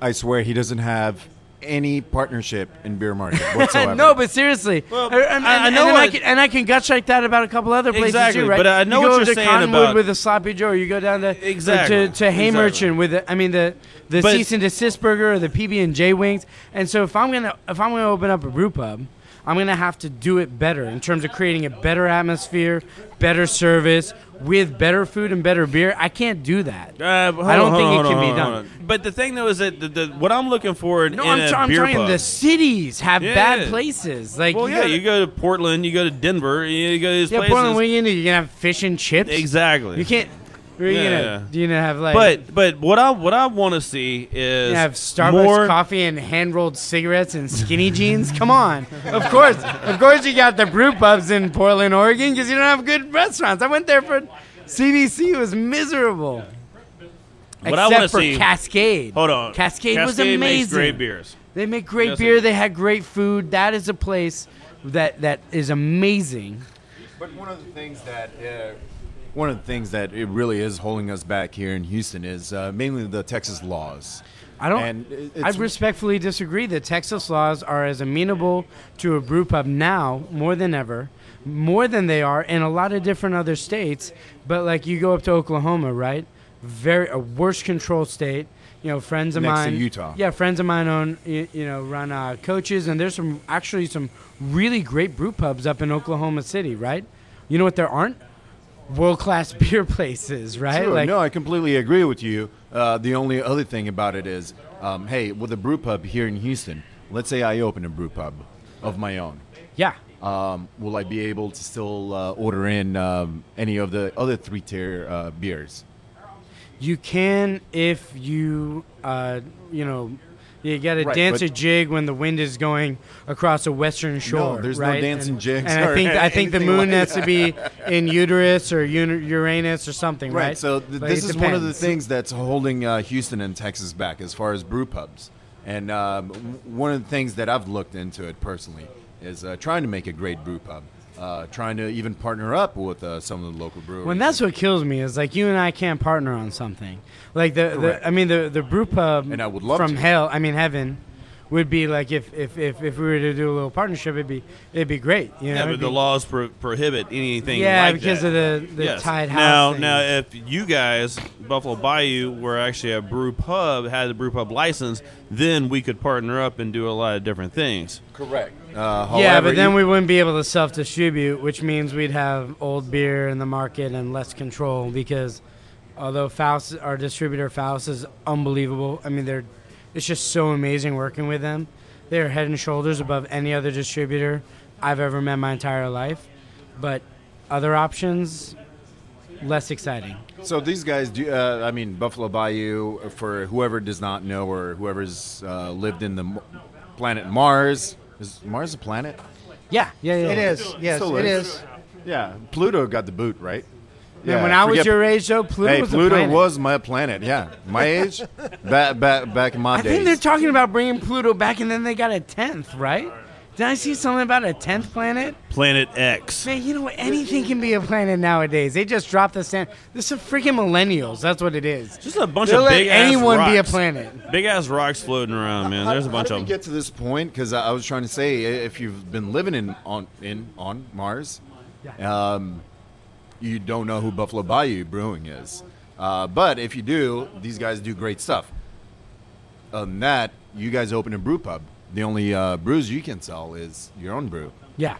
I swear he doesn't have any partnership in beer market whatsoever. no, but seriously, Well, I, and, I- I and- know and I can and I can gush like that about a couple other places Exactly, too, right? but I know you what you're saying Cottonwood about- with a sloppy Joe, you go down to Exactly, to, to Haymerchant with the, I mean the the But- cease and desist burger or the PB and J wings. And so if I'm gonna if I'm gonna open up a brew pub. I'm gonna have to do it better in terms of creating a better atmosphere, better service, with better food and better beer. I can't do that. Uh, I don't on, think hold it on, can be done. But the thing though is that the, the, what I'm looking for in, No, in I'm, a t- I'm talking pub, the cities have Yeah. bad places. Like, well, you yeah, gotta- you go to Portland, you go to Denver, you go to these yeah, places. Portland, what are you gonna do? You gonna have fish and chips? Exactly. You can't. What are you Yeah, gonna? Do you gonna have like? but but what I what I want to see is you have Starbucks more, coffee and hand rolled cigarettes and skinny jeans. Come on, of course, of course, you got the brew pubs in Portland, Oregon, because you don't have good restaurants. I went there for CBC. It was miserable. What I Except wanna for see- Cascade. Hold on, Cascade, was amazing. makes great beers. They make great Yes, beer. they- They had great food. That is a place that that is amazing. But one of the things that uh, one of the things that it really is holding us back here in Houston is uh, mainly the Texas laws. I don't. And I respectfully disagree. The Texas laws are as amenable to a brew pub now more than ever, more than they are in a lot of different other states. But like you go up to Oklahoma, right? Very a worse control state. You know, friends of Next to mine. Utah. Yeah, friends of mine own. You, you know, run uh, coaches, and there's some actually some really great brew pubs up in Oklahoma City, right? You know what there aren't? World class beer places, right? Sure, Like no, I completely agree with you. Uh, the only other thing about it is, um, hey, with a brew pub here in Houston, let's say I open a brew pub of my own. Yeah. Um, will I be able to still uh, order in um, any of the other three tier uh, beers? You can if you, uh, you know, you got to Right, dance a jig when the wind is going across a western shore. there's no dancing and, jigs And I think I think the moon like has to be in Uterus or Uranus or something, right? Right. So th- this is one of the things that's holding uh, Houston and Texas back as far as brew pubs. And um, one of the things that I've looked into it personally is uh, trying to make a great brew pub. Uh, trying to even partner up with uh, some of the local breweries. When that's what kills me is like you and I can't partner on something. Like the, the I mean the the brew pub And I would love from to. hell. I mean heaven would be like if, if, if, if we were to do a little partnership, it'd be it'd be great. You know, yeah, but It'd the be- laws pro- prohibit anything. Yeah, like because that. of the- the Yes. tied house Now, thing. now, if you guys, Buffalo Bayou, were actually a brew pub, had a brew pub license, then we could partner up and do a lot of different things. Correct. Uh, yeah, however, but then you- we wouldn't be able to self distribute, which means we'd have old beer in the market and less control because although Faust, our distributor Faust is unbelievable. I mean, they're it's just so amazing working with them. They're head and shoulders above any other distributor I've ever met in my entire life. But other options, less exciting. So these guys do. Uh, I mean, Buffalo Bayou. For whoever does not know, or whoever's uh, lived in the m- planet Mars, is Mars a planet? Yeah, yeah, yeah. It is. Yes, Still it is. Yeah, Pluto got the boot, right? Man, when I was forget- your age, though, Pluto hey, was a planet. Pluto planet. was my planet. Yeah, my age, back back back in my I days. think they're talking about bringing Pluto back, and then they got a tenth, right? Did I see something about a tenth planet? Planet X. Man, you know what? Anything can be a planet nowadays. They just dropped the stand. This is freaking millennials. That's what it is. Just a bunch They'll of let big ass anyone be a rocks. planet. Big ass rocks floating around, man. There's a bunch how of did them. get to this point? Because I, I was trying to say, i- if you've been living in on in on Mars, um, you don't know who Buffalo Bayou Brewing is. Uh, but if you do, these guys do great stuff. Other than that, you guys open a brew pub. The only uh, brews you can sell is your own brew. Yeah.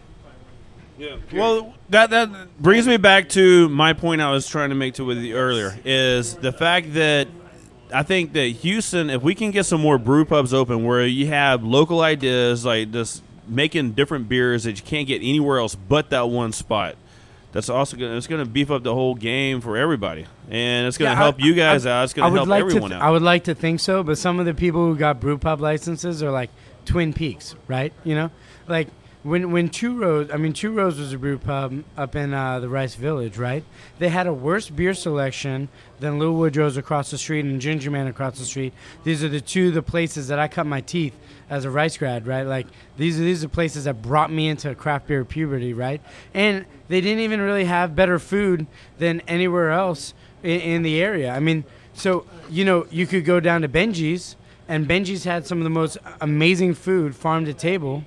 Well, that that brings me back to my point I was trying to make to with you earlier is the fact that I think that Houston, if we can get some more brew pubs open where you have local ideas like just making different beers that you can't get anywhere else but that one spot. That's also going to it's going to beef up the whole game for everybody, and it's going to Yeah, help I- you guys I- out. It's I going to would help like everyone to th- out. I would like to think so, but some of the people who got brew pub licenses are like Twin Peaks, right? You know, like when when Two Rows, I mean Two Rows was a brew pub up in uh, the Rice Village, right? They had a worse beer selection than Little Woodrow's across the street and Ginger Man across the street. These are the two the places that I cut my teeth as a Rice grad, right? Like these are these are places that brought me into craft beer puberty, right? And they didn't even really have better food than anywhere else in, in the area. I mean, so you know, you could go down to Benjy's, and Benjy's had some of the most amazing food, farm to table.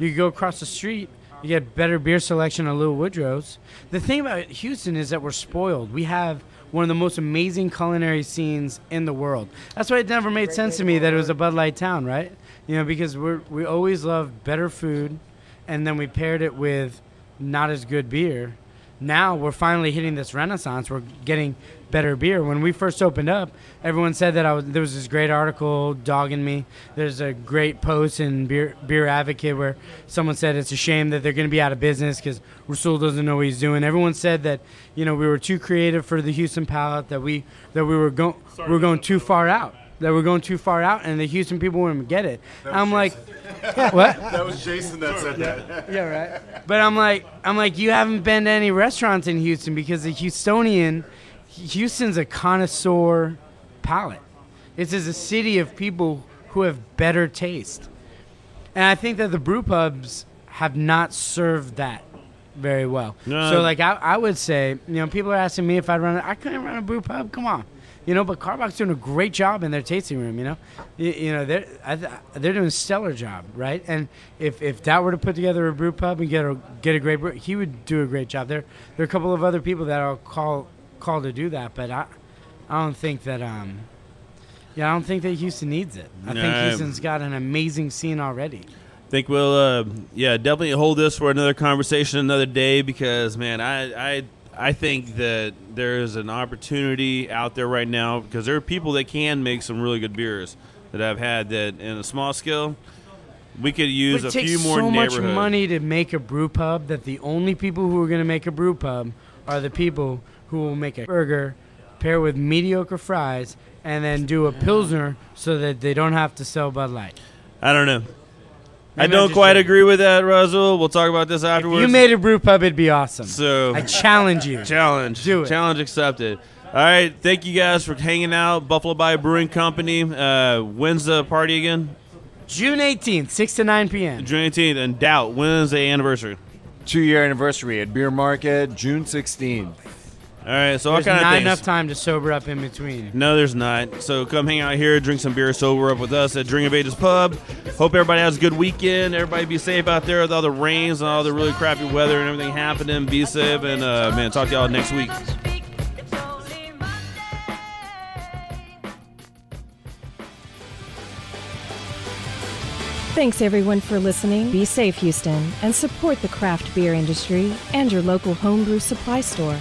You go across the street, you get better beer selection at Little Woodrow's. The thing about Houston is that we're spoiled. We have one of the most amazing culinary scenes in the world. That's why it never made sense to me that it was a Bud Light town, right? You know, because we're we always love better food, and then we paired it with not as good beer. Now we're finally hitting this renaissance. We're getting better beer. When we first opened up, everyone said that I was, there was this great article dogging me. There's a great post in Beer, Beer Advocate where someone said it's a shame that they're going to be out of business because Rassul doesn't know what he's doing. Everyone said that you know we were too creative for the Houston palate. That we that we were going we were going too far out. That we're going too far out, and the Houston people wouldn't get it. I'm like, what? That was Jason that said that. Yeah, right. But I'm like, I'm like, you haven't been to any restaurants in Houston because the Houstonian, Houston's a connoisseur palate. It's is a city of people who have better taste, and I think that the brew pubs have not served that very well. No. So like, I, I would say, you know, people are asking me if I'd run. it. I couldn't run a brew pub. Come on. You know, but Karbach's doing a great job in their tasting room. You know, you, you know they're I, they're doing a stellar job, right? And if if that were to put together a brew pub and get a get a great brew, he would do a great job. There there are a couple of other people that I'll call call to do that, but I I don't think that um yeah I don't think that Houston needs it. I think. Houston's got an amazing scene already. think we'll uh, yeah definitely hold this for another conversation another day because man I I I think that there's an opportunity out there right now because there are people that can make some really good beers that I've had that in a small scale we could use a it takes few more so much money to make a brew pub that the only people who are going to make a brew pub are the people who will make a burger, pair with mediocre fries, and then do a pilsner so that they don't have to sell Bud Light. I don't know. I Maybe I'm don't just quite joking. agree with that, Russell. We'll talk about this afterwards. You made a brew pub, it'd be awesome. So I challenge you. Challenge. Do it. Challenge accepted. All right. Thank you guys for hanging out. Buffalo Bayou Brewing Company. Uh, when's the party again? June 18th, 6 to 9 p.m. June 18th. And doubt. When's the anniversary? Two year anniversary at Beer Market, June 16th. All right. So all There's kind of not things. enough time to sober up in between. No, there's not. So come hang out here, drink some beer, sober up with us at Drink of Ages Pub. Hope everybody has a good weekend. Everybody be safe out there with all the rains and all the really crappy weather and everything happening. Be safe and uh, man, talk to y'all next week. Thanks everyone for listening. Be safe, Houston, and support the craft beer industry and your local homebrew supply store.